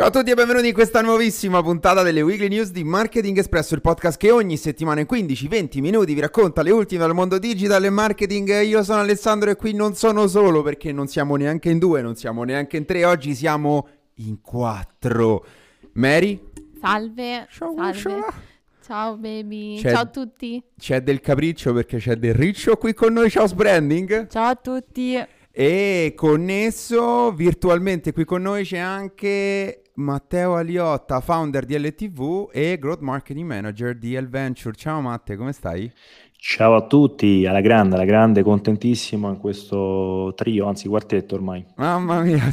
Ciao a tutti e benvenuti in questa nuovissima puntata delle Weekly News di Marketing Espresso, il podcast che ogni settimana in 15-20 minuti vi racconta le ultime dal mondo digital e marketing. Io sono Alessandro e qui non sono solo perché non siamo neanche in due, non siamo neanche in tre, oggi siamo in quattro. Mary? Salve. Ciao, salve. Ciao. Ciao baby, c'è, ciao a tutti. C'è del capriccio perché c'è del riccio qui con noi, ciao Sbranding. Ciao a tutti. E connesso virtualmente qui con noi c'è anche Matteo Aliotta, founder di LTV e Growth Marketing Manager di L-Venture. Ciao Matte, come stai? Ciao a tutti, alla grande, alla grande, contentissimo in questo trio, anzi quartetto ormai. Mamma mia,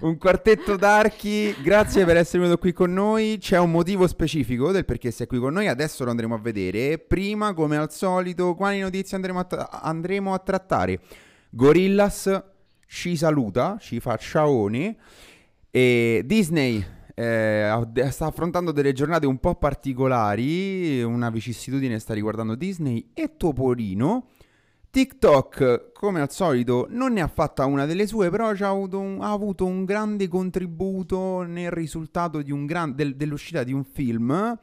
un quartetto d'archi, grazie per essere venuto qui con noi. C'è un motivo specifico del perché sei qui con noi, adesso lo andremo a vedere. Prima, come al solito, quali notizie andremo a, tra- andremo a trattare? Gorillas ci saluta, ci fa ciaoni e Disney eh, sta affrontando delle giornate un po' particolari, una vicissitudine sta riguardando Disney e Topolino. TikTok, come al solito, non ne ha fatta una delle sue, però ha avuto un, ha avuto un grande contributo nel risultato gran, del, dell'uscita di un film.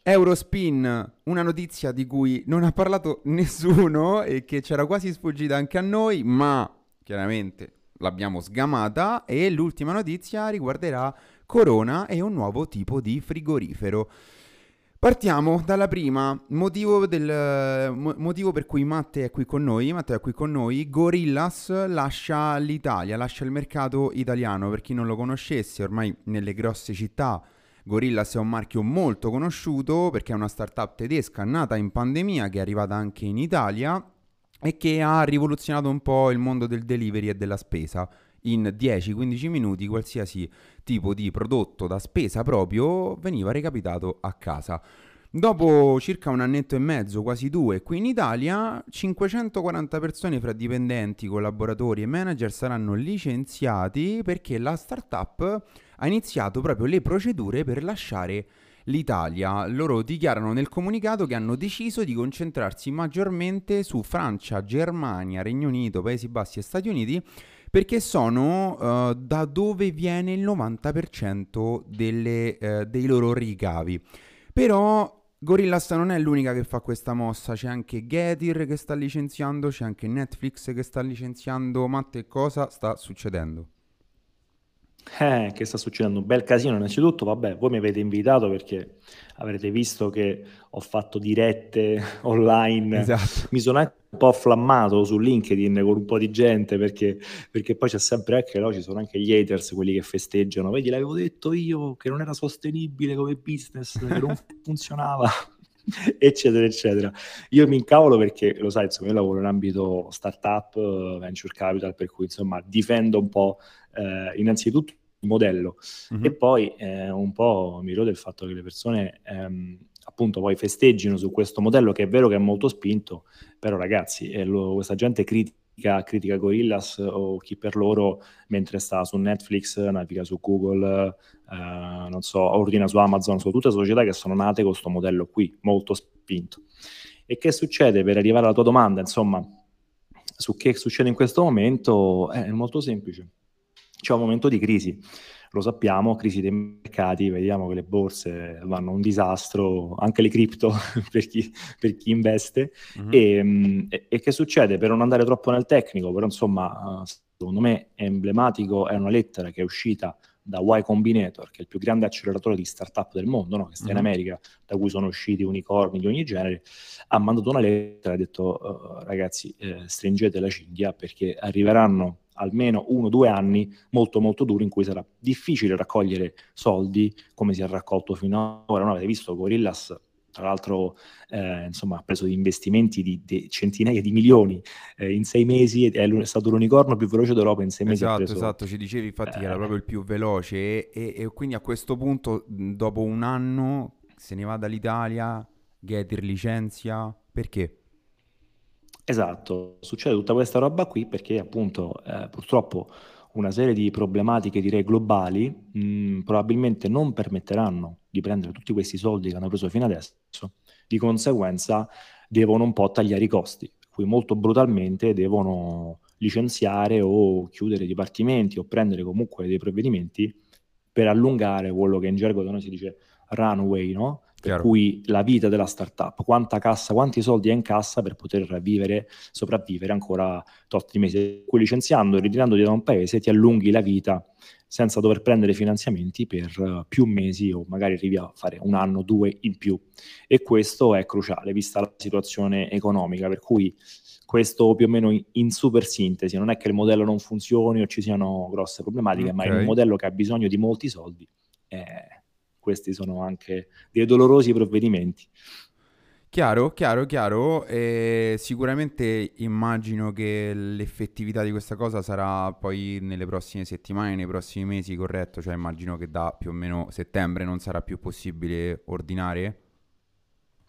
Eurospin, una notizia di cui non ha parlato nessuno e che c'era quasi sfuggita anche a noi, ma chiaramente l'abbiamo sgamata e l'ultima notizia riguarderà Corona e un nuovo tipo di frigorifero. Partiamo dalla prima, motivo, del, motivo, per cui Matte è qui con noi, Matteo è qui con noi, Gorillas lascia l'Italia, lascia il mercato italiano, per chi non lo conoscesse, ormai nelle grosse città Gorillas è un marchio molto conosciuto perché è una startup tedesca nata in pandemia che è arrivata anche in Italia e che ha rivoluzionato un po' il mondo del delivery e della spesa. In 10-15 minuti qualsiasi tipo di prodotto da spesa proprio veniva recapitato a casa. Dopo circa un annetto e mezzo, quasi due, qui in Italia, 540 persone fra dipendenti, collaboratori e manager saranno licenziati perché la startup ha iniziato proprio le procedure per lasciare l'Italia. Loro dichiarano nel comunicato che hanno deciso di concentrarsi maggiormente su Francia, Germania, Regno Unito, Paesi Bassi e Stati Uniti perché sono uh, da dove viene il 90% delle, uh, dei loro ricavi. Però Gorillaz non è l'unica che fa questa mossa, c'è anche Getir che sta licenziando, c'è anche Netflix che sta licenziando. Matte, cosa sta succedendo? Eh, che sta succedendo? Un bel casino innanzitutto, vabbè, voi mi avete invitato perché avrete visto che ho fatto dirette online, esatto. mi sono anche un po' afflammato su LinkedIn con un po' di gente perché, perché poi c'è sempre anche, no, ci sono anche gli haters, quelli che festeggiano, vedi l'avevo detto io che non era sostenibile come business, che non funzionava. eccetera eccetera io mi incavolo perché lo sai insomma io lavoro in ambito startup venture capital per cui insomma difendo un po' eh, innanzitutto il modello mm-hmm. e poi eh, un po' mi rode il fatto che le persone ehm, appunto poi festeggino su questo modello che è vero che è molto spinto, però ragazzi, eh, lo, questa gente critica, critica Gorillas o chi per loro mentre sta su Netflix, naviga su Google, eh, non so, ordina su Amazon, sono tutte società che sono nate con questo modello qui, molto spinto. E che succede per arrivare alla tua domanda, insomma, su che succede in questo momento? È molto semplice c'è un momento di crisi, lo sappiamo, crisi dei mercati, vediamo che le borse vanno un disastro, anche le cripto per, chi, per chi investe. Uh-huh. E, e, che succede? Per non andare troppo nel tecnico, però insomma, secondo me è emblematico, è una lettera che è uscita da Y Combinator, che è il più grande acceleratore di startup del mondo, no? che sta uh-huh. in America, da cui sono usciti unicorni di ogni genere, ha mandato una lettera e ha detto uh, ragazzi eh, stringete la cinghia perché arriveranno almeno uno o due anni molto molto duri in cui sarà difficile raccogliere soldi come si è raccolto fino ad ora. Non avete visto Gorillas, tra l'altro eh, insomma, ha preso investimenti di, di, centinaia di milioni eh, in sei mesi ed è stato l'unicorno più veloce d'Europa in sei mesi. Esatto, preso... esatto, ci dicevi infatti eh, che era proprio il più veloce e, e, quindi a questo punto dopo un anno se ne va dall'Italia, Getir licenzia, perché? Esatto, succede tutta questa roba qui perché appunto eh, purtroppo una serie di problematiche direi globali mh, mm, probabilmente non permetteranno di prendere tutti questi soldi che hanno preso fino adesso, di conseguenza devono un po' tagliare i costi, cui molto brutalmente devono licenziare o chiudere dipartimenti o prendere comunque dei provvedimenti per allungare quello che in gergo da noi si dice runway, no? Per Chiaro. cui la vita della startup, quanta cassa, quanti soldi è in cassa per poter vivere, sopravvivere ancora tot mesi. Cui licenziando e ritirandoti da un paese ti allunghi la vita senza dover prendere finanziamenti per uh, più mesi o magari arrivi a fare un anno, due in più. E questo è cruciale, vista la situazione economica, per cui questo più o meno in, in, super sintesi, non è che il modello non funzioni o ci siano grosse problematiche, okay. ma è un modello che ha bisogno di molti soldi. Eh, questi sono anche dei dolorosi provvedimenti. Chiaro, chiaro, chiaro. E sicuramente immagino che l'effettività di questa cosa sarà poi nelle prossime settimane, nei prossimi mesi, corretto? Cioè immagino che da più o meno settembre non sarà più possibile ordinare?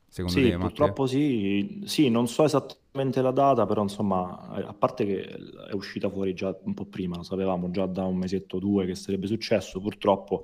Secondo sì, te, purtroppo sì. Sì, non so esattamente la data, però insomma, a parte che è uscita fuori già un po' prima, lo sapevamo già da un mesetto o due che sarebbe successo, purtroppo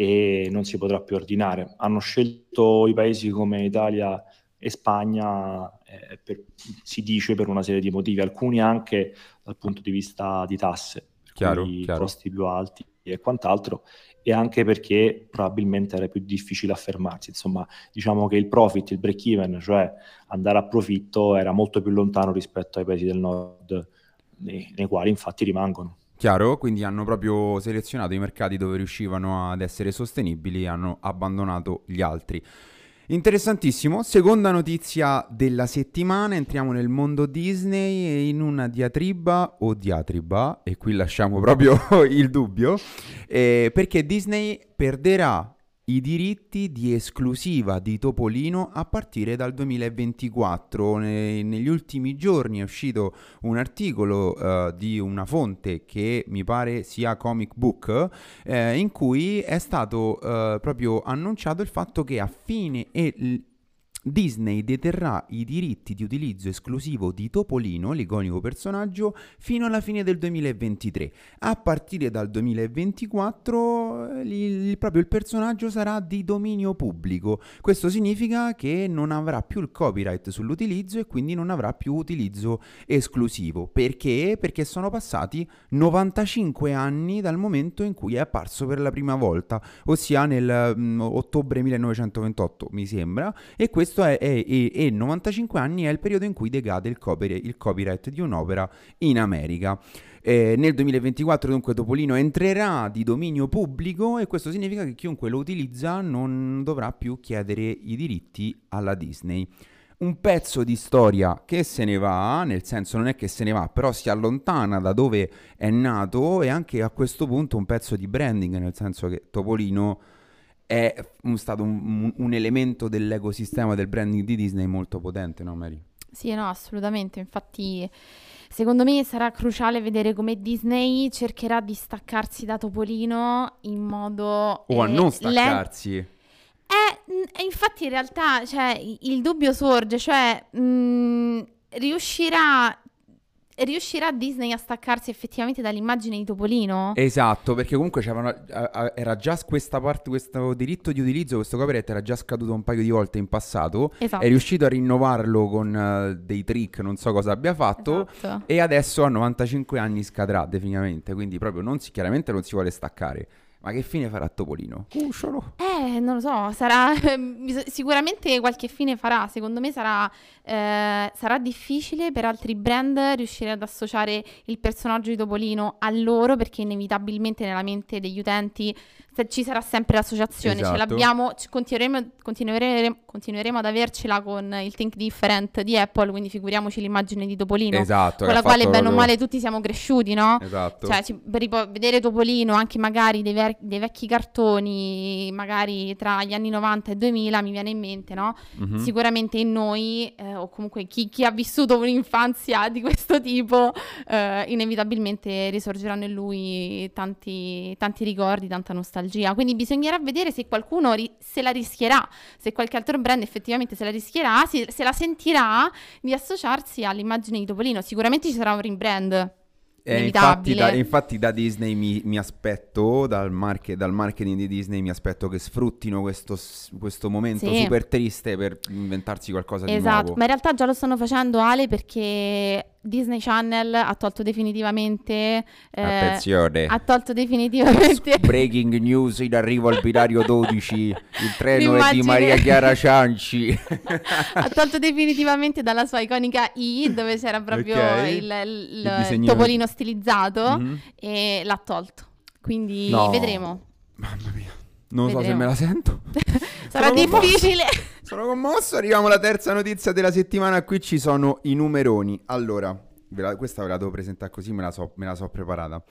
e non si potrà più ordinare. Hanno scelto i paesi come Italia e Spagna, eh, per, si dice per una serie di motivi, alcuni anche dal punto di vista di tasse, chiaro, chiaro. costi più alti e quant'altro, e anche perché probabilmente era più difficile affermarsi. Insomma, diciamo che il profit, il break even, cioè andare a profitto, era molto più lontano rispetto ai paesi del nord, nei, nei quali infatti rimangono. Chiaro, quindi hanno proprio selezionato i mercati dove riuscivano ad essere sostenibili e hanno abbandonato gli altri. Interessantissimo, seconda notizia della settimana, entriamo nel mondo Disney e in una diatriba o diatriba, e qui lasciamo proprio il dubbio, eh, perché Disney perderà i diritti di esclusiva di Topolino a partire dal 2024. Ne- negli ultimi giorni è uscito un articolo uh, di una fonte che mi pare sia Comic Book eh, in cui è stato uh, proprio annunciato il fatto che a fine e Disney deterrà i diritti di utilizzo esclusivo di Topolino, l'iconico personaggio, fino alla fine del 2023. A partire dal 2024 il, proprio il personaggio sarà di dominio pubblico. Questo significa che non avrà più il copyright sull'utilizzo e quindi non avrà più utilizzo esclusivo. Perché? Perché sono passati 95 anni dal momento in cui è apparso per la prima volta, ossia nel um, ottobre 1928, mi sembra, e questo questo è, è, è, è 95 anni è il periodo in cui decade il, copyright, il copyright di un'opera in America. Eh, nel 2024 dunque Topolino entrerà di dominio pubblico e questo significa che chiunque lo utilizza non dovrà più chiedere i diritti alla Disney. Un pezzo di storia che se ne va, nel senso non è che se ne va, però si allontana da dove è nato e anche a questo punto un pezzo di branding, nel senso che Topolino è un, stato un, un, elemento dell'ecosistema del branding di Disney molto potente, no Mary? Sì, no, assolutamente. Infatti, secondo me sarà cruciale vedere come Disney cercherà di staccarsi da Topolino in modo... O eh, a non staccarsi. Le... Eh, infatti in realtà cioè, il dubbio sorge, cioè mh, riuscirà riuscirà Disney a staccarsi effettivamente dall'immagine di Topolino? Esatto, perché comunque era già questa parte, questo diritto di utilizzo, questo copyright era già scaduto un paio di volte in passato. Esatto. È riuscito a rinnovarlo con uh, dei trick, non so cosa abbia fatto. Esatto. E adesso a 95 anni scadrà definitivamente, quindi proprio non si, chiaramente non si vuole staccare. Ma che fine farà Topolino? Cusciolo. Eh, non lo so, sarà sicuramente qualche fine farà. Secondo me sarà, eh, sarà difficile per altri brand riuscire ad associare il personaggio di Topolino a loro perché inevitabilmente nella mente degli utenti ci sarà sempre l'associazione, esatto. ce l'abbiamo, continueremo, continueremo, continueremo, ad avercela con il Think Different di Apple, quindi figuriamoci l'immagine di Topolino, esatto, con la quale bene proprio... o male tutti siamo cresciuti, no? Esatto. Cioè, ci, per vedere Topolino, anche magari dei, ver- dei, vecchi cartoni, magari tra gli anni 90 e 2000, mi viene in mente, no? Mm-hmm. Sicuramente in noi, eh, o comunque chi, chi, ha vissuto un'infanzia di questo tipo, eh, inevitabilmente risorgeranno in lui tanti, tanti ricordi, tanta nostalgia nostalgia. Quindi bisognerà vedere se qualcuno ri- se la rischierà, se qualche altro brand effettivamente se la rischierà, se, se la sentirà di associarsi all'immagine di Topolino. Sicuramente ci sarà un rebrand. Eh, infatti, da, infatti, da, Disney mi, mi aspetto, dal, marche, dal, marketing di Disney mi aspetto che sfruttino questo, questo momento sì. super triste per inventarsi qualcosa esatto. di nuovo. Esatto, ma in realtà già lo stanno facendo Ale perché Disney Channel ha tolto definitivamente... Eh, Attenzione. Ha tolto definitivamente... Breaking news in arrivo al binario 12. Il treno è di Maria Chiara Cianci. ha tolto definitivamente dalla sua iconica I, dove c'era proprio okay. il, il, il, il topolino stilizzato, mm-hmm. e l'ha tolto. Quindi no. vedremo. Mamma mia. Non Vedremo. so se me la sento. Sarà difficile. Sono commosso. Arriviamo alla terza notizia della settimana. Qui ci sono i numeroni. Allora, ve la, questa ve la devo presentare così, me la so, me la so preparata.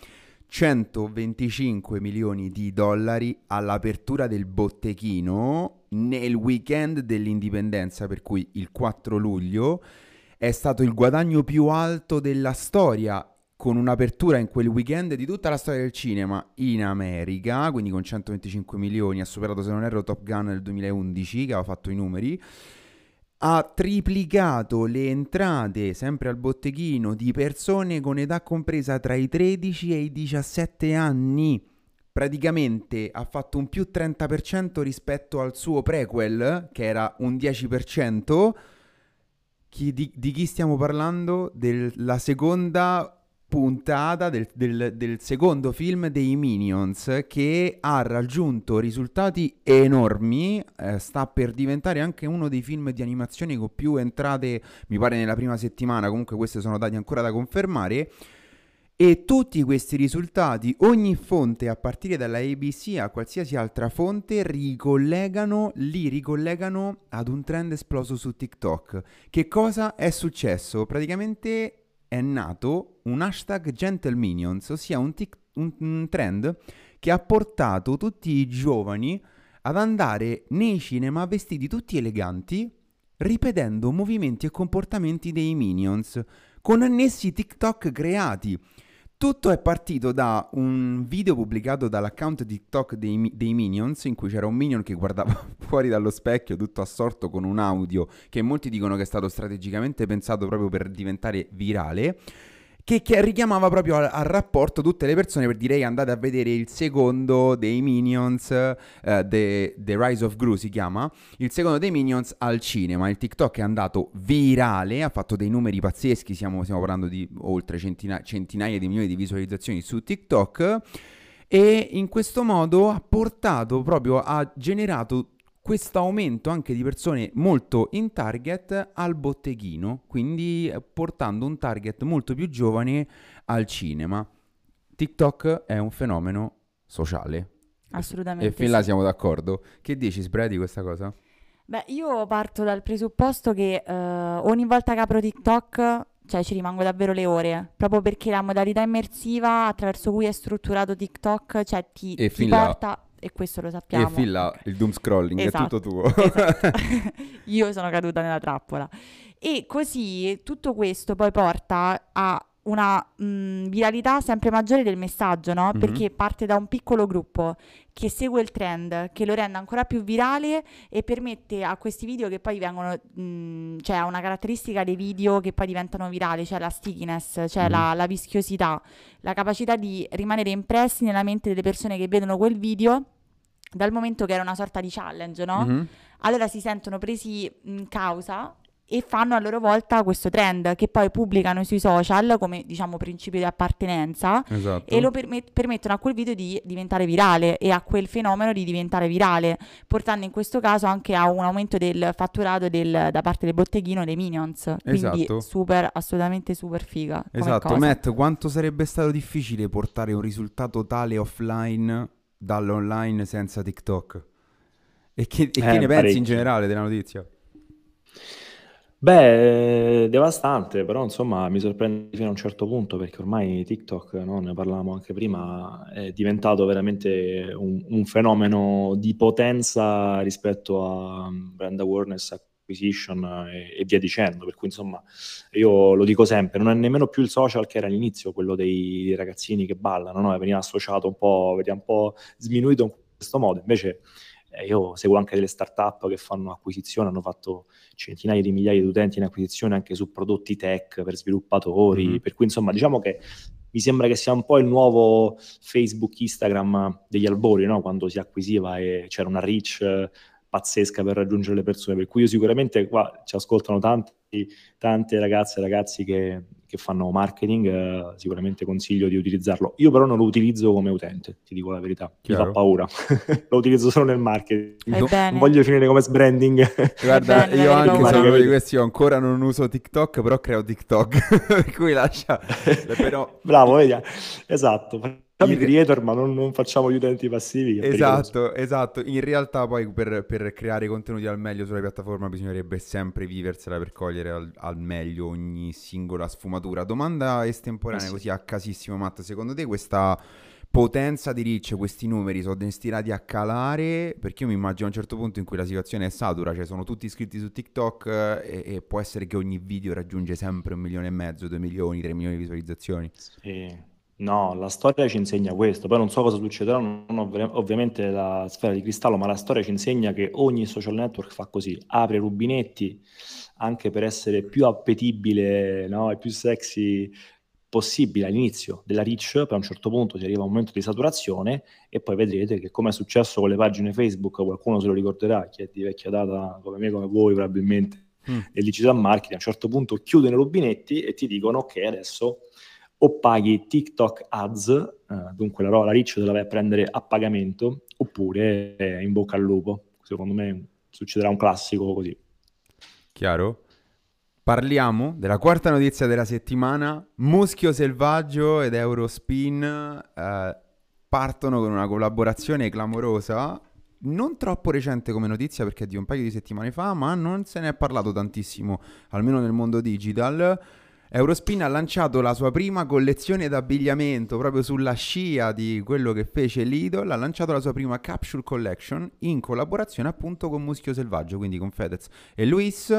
125 milioni di dollari all'apertura del botteghino nel weekend dell'indipendenza, per cui il 4 luglio è stato il guadagno più alto della storia con un'apertura in quel weekend di tutta la storia del cinema in America, quindi con 125 milioni, ha superato se non erro Top Gun nel 2011 che aveva fatto i numeri, ha triplicato le entrate sempre al botteghino di persone con età compresa tra i 13 e i 17 anni. Praticamente ha fatto un più 30% rispetto al suo prequel, che era un 10%. Chi, di, di chi stiamo parlando? Della seconda puntata del, del, del, secondo film dei Minions che ha raggiunto risultati enormi, eh, sta per diventare anche uno dei film di animazione con più entrate, mi pare nella prima settimana, comunque questi sono dati ancora da confermare. E tutti questi risultati, ogni fonte a partire dalla ABC a qualsiasi altra fonte, ricollegano, li ricollegano ad un trend esploso su TikTok. Che cosa è successo? Praticamente è nato un hashtag Gentle Minions, ossia un, tic- un, trend che ha portato tutti i giovani ad andare nei cinema vestiti tutti eleganti, ripetendo movimenti e comportamenti dei Minions, con annessi TikTok creati. Tutto è partito da un video pubblicato dall'account TikTok dei, dei, Minions, in cui c'era un Minion che guardava fuori dallo specchio, tutto assorto con un audio che molti dicono che è stato strategicamente pensato proprio per diventare virale che, che richiamava proprio al, al, rapporto tutte le persone per dire andate a vedere il secondo dei Minions, uh, The, The Rise of Gru si chiama, il secondo dei Minions al cinema. Il TikTok è andato virale, ha fatto dei numeri pazzeschi, stiamo, stiamo parlando di oltre centina- centinaia di milioni di visualizzazioni su TikTok e in questo modo ha portato proprio, ha generato questo aumento anche di persone molto in target al botteghino, quindi eh, portando un target molto più giovane al cinema. TikTok è un fenomeno sociale. Assolutamente. E fin sì. là siamo d'accordo. Che dici, Sbredi, questa cosa? Beh, io parto dal presupposto che uh, ogni volta che apro TikTok cioè ci rimango davvero le ore, proprio perché la modalità immersiva attraverso cui è strutturato TikTok, cioè ti, ti porta... Là e questo lo sappiamo. E fin là il doom scrolling esatto, è tutto tuo. Esatto. Io sono caduta nella trappola. E così tutto questo poi porta a una mh, viralità sempre maggiore del messaggio, no? Mm-hmm. Perché parte da un piccolo gruppo che segue il trend, che lo rende ancora più virale e permette a questi video che poi vengono, mh, cioè ha una caratteristica dei video che poi diventano virali, cioè la stickiness, cioè mm-hmm. la, la vischiosità, la capacità di rimanere impressi nella mente delle persone che vedono quel video dal momento che era una sorta di challenge, no? Mm-hmm. Allora si sentono presi in causa e fanno a loro volta questo trend che poi pubblicano sui social come diciamo principio di appartenenza esatto. e lo permet- permettono a quel video di diventare virale e a quel fenomeno di diventare virale portando in questo caso anche a un aumento del fatturato del, da parte del botteghino dei Minions quindi esatto. super assolutamente super figa esatto cosa. Matt quanto sarebbe stato difficile portare un risultato tale offline dall'online senza TikTok e che, e eh, che ne pensi in generale della notizia? Beh, devastante, però insomma mi sorprende fino a un certo punto perché ormai TikTok, no, ne parlavamo anche prima, è diventato veramente un, un fenomeno di potenza rispetto a brand awareness, acquisition e, e, via dicendo. Per cui insomma io lo dico sempre, non è nemmeno più il social che era all'inizio, quello dei, ragazzini che ballano, no? veniva associato un po', veniva un po' sminuito in questo modo, invece eh, io seguo anche delle start-up che fanno acquisizione, hanno fatto centinaia di migliaia di utenti in acquisizione anche su prodotti tech per sviluppatori, mm-hmm. per cui insomma diciamo che mi sembra che sia un po' il nuovo Facebook, Instagram degli albori, no? quando si acquisiva e c'era una reach pazzesca per raggiungere le persone, per cui io sicuramente qua ci ascoltano tanti, tante ragazze e ragazzi che, che fanno marketing, eh, sicuramente consiglio di utilizzarlo. Io però non lo utilizzo come utente, ti dico la verità, Chiaro. mi fa paura. lo utilizzo solo nel marketing. No, non voglio finire come sbranding. Guarda, bene, io anche sono uno di questi, io ancora non uso TikTok, però creo TikTok, per cui lascia... però... Bravo, vedi? Esatto i creator, ma non, non, facciamo gli utenti passivi. Esatto, esatto. In realtà, poi per, per, creare contenuti al meglio sulla piattaforma bisognerebbe sempre viversela per cogliere al, al meglio ogni singola sfumatura. Domanda estemporanea, eh sì. così a casissimo, Matt. Secondo te questa potenza di reach, questi numeri sono destinati a calare? Perché io mi immagino a un certo punto in cui la situazione è satura, cioè sono tutti iscritti su TikTok eh, e, e può essere che ogni video raggiunge sempre un milione e mezzo, due milioni, tre milioni di visualizzazioni. Sì. No, la storia ci insegna questo, poi non so cosa succederà, non ho ovviamente la sfera di cristallo, ma la storia ci insegna che ogni social network fa così, apre rubinetti anche per essere più appetibile no, e più sexy possibile all'inizio della reach, poi a un certo punto si arriva a un momento di saturazione e poi vedrete che come è successo con le pagine Facebook, qualcuno se lo ricorderà, chi è di vecchia data come me, come voi probabilmente, mm. del digital marketing, a un certo punto chiudono i rubinetti e ti dicono che adesso o paghi TikTok ads, eh, dunque la, la riccia te la vai a prendere a pagamento, oppure eh, in bocca al lupo. Secondo me succederà un classico così. Chiaro? Parliamo della quarta notizia della settimana. Muschio Selvaggio ed Eurospin eh, partono con una collaborazione clamorosa. Non troppo recente come notizia perché è di un paio di settimane fa, ma non se ne è parlato tantissimo, almeno nel mondo digital. Eurospin ha lanciato la sua prima collezione d'abbigliamento proprio sulla scia di quello che fece Lidl, ha lanciato la sua prima capsule collection in collaborazione appunto con Muschio Selvaggio, quindi con Fedez e Luis.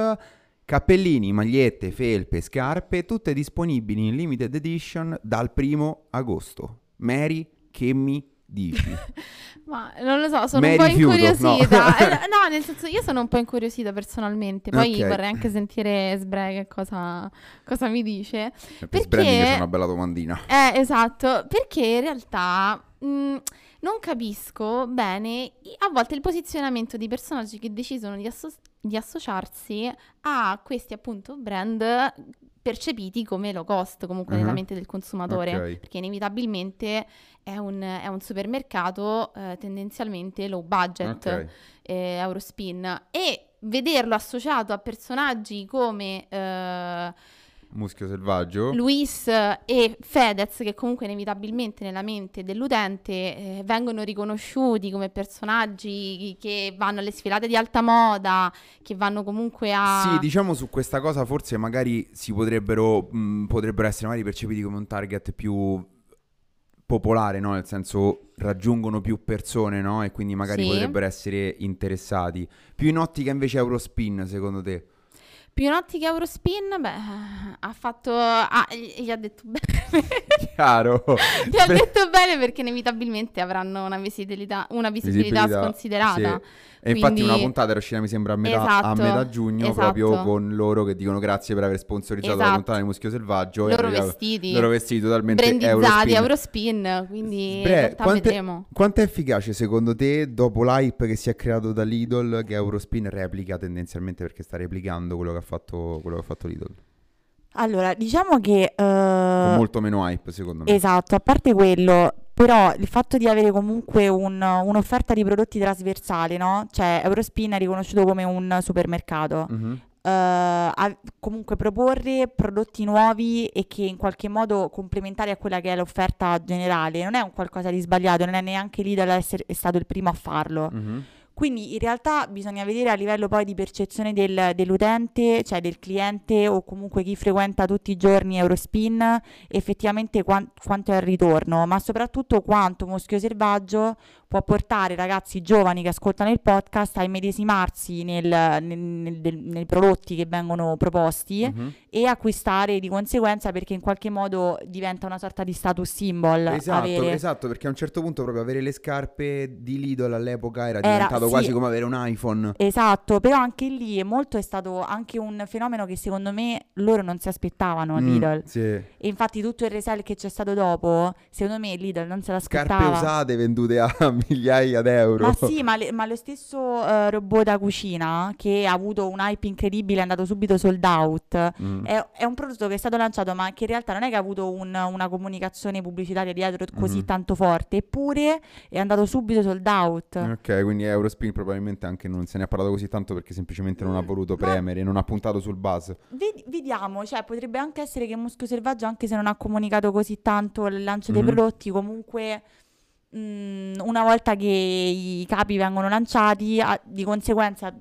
Cappellini, magliette, felpe, scarpe, tutte disponibili in limited edition dal primo agosto. Mary, Kemmy, dici? Ma non lo so, sono Mary un po' incuriosita. No. eh, no. nel senso, io sono un po' incuriosita personalmente. Poi okay. vorrei anche sentire Sbreg cosa, cosa mi dice. Per perché... Sbreg c'è una bella domandina. Eh, esatto. Perché in realtà... Mh, mm, non capisco bene a volte il posizionamento di personaggi che decidono di, asso- di associarsi a questi appunto brand percepiti come low cost comunque uh-huh. nella mente del consumatore, okay. perché inevitabilmente è un, è un supermercato eh, tendenzialmente low budget, okay. eh, Eurospin, e vederlo associato a personaggi come... Eh, Muschio selvaggio. Luis e Fedez, che comunque inevitabilmente nella mente dell'utente eh, vengono riconosciuti come personaggi che vanno alle sfilate di alta moda, che vanno comunque a... Sì, diciamo su questa cosa forse magari si potrebbero, mh, potrebbero essere magari percepiti come un target più popolare, no? Nel senso raggiungono più persone, no? E quindi magari sì. potrebbero essere interessati. Più in ottica invece Eurospin, secondo te? Più in ottica Eurospin, beh, ha fatto... Ah, gli ha detto bene. Chiaro. gli ha detto bene perché inevitabilmente avranno una visibilità, una visibilità, visibilità sconsiderata. Sì. E Quindi... infatti una puntata era uscita, mi sembra, a metà, esatto, a metà giugno, esatto. proprio con loro che dicono grazie per aver sponsorizzato esatto. la puntata di Muschio Selvaggio. Loro vestiti. Loro vestiti totalmente Brandizzati, Eurospin. Eurospin quindi Bre, quanto vedremo. È, quanto è efficace secondo te, dopo l'hype che si è creato da Lidl, che Eurospin replica tendenzialmente perché sta replicando quello che ha fatto, quello che ha fatto Lidl? Allora, diciamo che... Uh... Con molto meno hype, secondo me. Esatto, a parte quello, però il fatto di avere comunque un, un'offerta di prodotti trasversale, no? Cioè, Eurospin è riconosciuto come un supermercato. Mm-hmm. Uh, a, comunque proporre prodotti nuovi e che in qualche modo complementari a quella che è l'offerta generale non è un qualcosa di sbagliato, non è neanche lì dall'essere stato il primo a farlo. Mm-hmm. Quindi in realtà bisogna vedere a livello poi di percezione del, dell'utente, cioè del cliente o comunque chi frequenta tutti i giorni Eurospin, effettivamente quant- quanto è il ritorno, ma soprattutto quanto Moschio Selvaggio può portare ragazzi giovani che ascoltano il podcast a immedesimarsi nel, nel, nel, nei prodotti che vengono proposti uh-huh. e acquistare di conseguenza perché in qualche modo diventa una sorta di status symbol. Esatto, avere... esatto perché a un certo punto proprio avere le scarpe di Lidl all'epoca era, era diventato sì, quasi come avere un iPhone. Esatto, però anche lì è molto è stato anche un fenomeno che secondo me loro non si aspettavano a mm, Lidl. Sì. E infatti tutto il resell che c'è stato dopo, secondo me Lidl non se l'aspettava. Scarpe usate vendute a migliaia d'euro. Ma sì, ma, le, ma lo stesso uh, robot da cucina che ha avuto un hype incredibile, è andato subito sold out, mm. è, è, un prodotto che è stato lanciato ma che in realtà non è che ha avuto un, una comunicazione pubblicitaria dietro così mm. tanto forte, eppure è andato subito sold out. Ok, quindi Eurospin probabilmente anche non se ne ha parlato così tanto perché semplicemente non ha voluto premere, non ha puntato sul buzz. Ved- vediamo, cioè potrebbe anche essere che Muschio Selvaggio, anche se non ha comunicato così tanto il lancio mm-hmm. dei prodotti, comunque mh, mm, una volta che i capi vengono lanciati, a, di conseguenza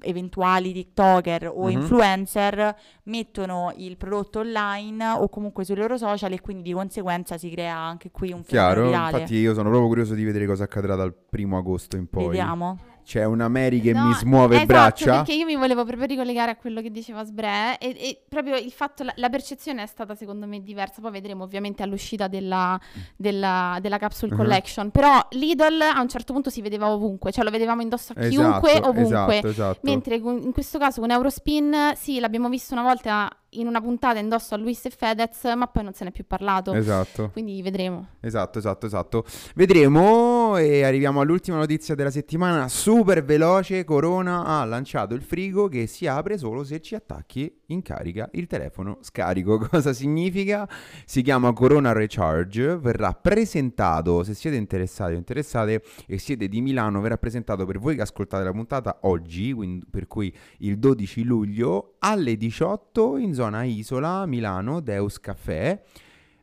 eventuali TikToker o mm-hmm. influencer mettono il prodotto online o comunque sui loro social e quindi di conseguenza si crea anche qui un fenomeno Chiaro, virale. infatti io sono proprio curioso di vedere cosa accadrà dal primo agosto in poi. Vediamo c'è una Mary che no, mi smuove esatto, braccia. perché io mi volevo proprio ricollegare a quello che diceva Sbre e, e proprio il fatto, la, la, percezione è stata secondo me diversa, poi vedremo ovviamente all'uscita della, della, della capsule uh-huh. collection, però Lidl a un certo punto si vedeva ovunque, cioè lo vedevamo indosso a chiunque, esatto, ovunque, esatto, esatto. mentre in questo caso con Eurospin sì l'abbiamo visto una volta in una puntata indosso a Luis e Fedez, ma poi non se n'è più parlato. Esatto. Quindi vedremo. Esatto, esatto, esatto. Vedremo e arriviamo all'ultima notizia della settimana, super veloce. Corona ha lanciato il frigo che si apre solo se ci attacchi in carica il telefono scarico. Cosa significa? Si chiama Corona Recharge, verrà presentato, se siete interessati o interessate e siete di Milano, verrà presentato per voi che ascoltate la puntata oggi, quindi, per cui il 12 luglio alle 18 in zona Isola, Milano, Deus Caffè,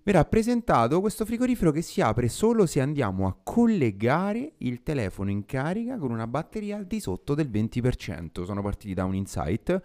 verrà presentato questo frigorifero che si apre solo se andiamo a collegare il telefono in carica con una batteria al di sotto del 20%. Sono partiti da un insight,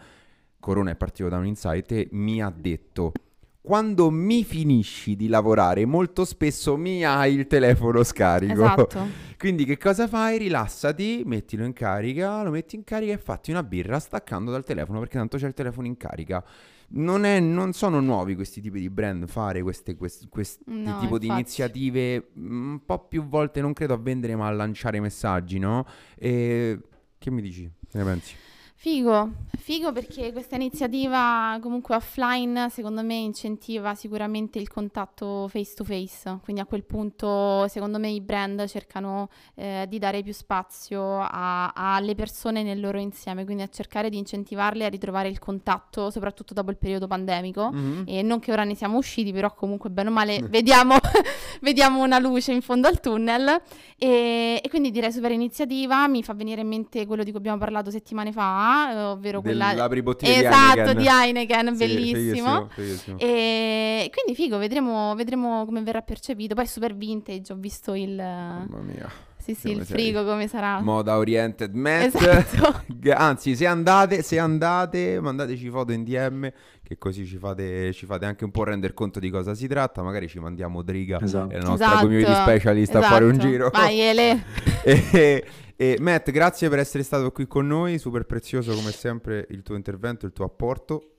Corona è partito da un insight e mi ha detto quando mi finisci di lavorare, molto spesso mi hai il telefono scarico. Esatto. Quindi che cosa fai? Rilassati, mettilo in carica, lo metti in carica e fatti una birra staccando dal telefono perché tanto c'è il telefono in carica. Non, è, non sono nuovi questi tipi di brand fare queste, questi, no, tipo infatti. di iniziative un po' più volte, non credo a vendere ma a lanciare messaggi, no? E che mi dici? Che ne pensi? Figo, figo perché questa iniziativa comunque offline secondo me incentiva sicuramente il contatto face to face, quindi a quel punto secondo me i brand cercano eh, di dare più spazio alle persone nel loro insieme, quindi a cercare di incentivarle a ritrovare il contatto soprattutto dopo il periodo pandemico. Mm-hmm. e non che ora ne siamo usciti però comunque bene o male vediamo, vediamo una luce in fondo al tunnel. E, e quindi direi super iniziativa, mi fa venire in mente quello di cui abbiamo parlato settimane fa ovvero quella esatto di Heineken, sì, bellissimo. Fighissimo, fighissimo. E quindi figo, vedremo, vedremo come verrà percepito. Poi super vintage, ho visto il Mamma mia. Sì, sì, il frigo come sarà. Moda oriented Matt. Esatto. Anzi, se andate, se andate, mandateci foto in DM che così ci fate, ci fate, anche un po' rendere conto di cosa si tratta. Magari ci mandiamo Driga esatto. e la nostra esatto. community specialist esatto. a fare un esatto. giro. Vai Ele. e, e Matt, grazie per essere stato qui con noi, super prezioso come sempre il tuo intervento, il tuo apporto.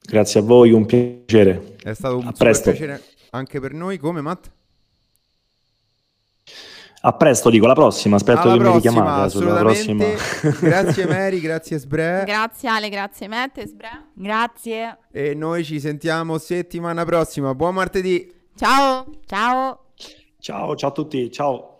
Grazie a voi, un piacere. È stato un piacere anche per noi, come Matt? A presto, dico, la prossima, aspetto alla che prossima, mi richiamate sulla prossima. grazie Mary, grazie Sbre. Grazie Ale, grazie Matt e Sbre. Grazie. E noi ci sentiamo settimana prossima. Buon martedì. Ciao. Ciao. Ciao, ciao a tutti, ciao.